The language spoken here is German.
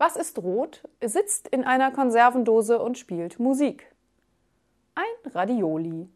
Was ist rot, sitzt in einer Konservendose und spielt Musik? Ein Radioli.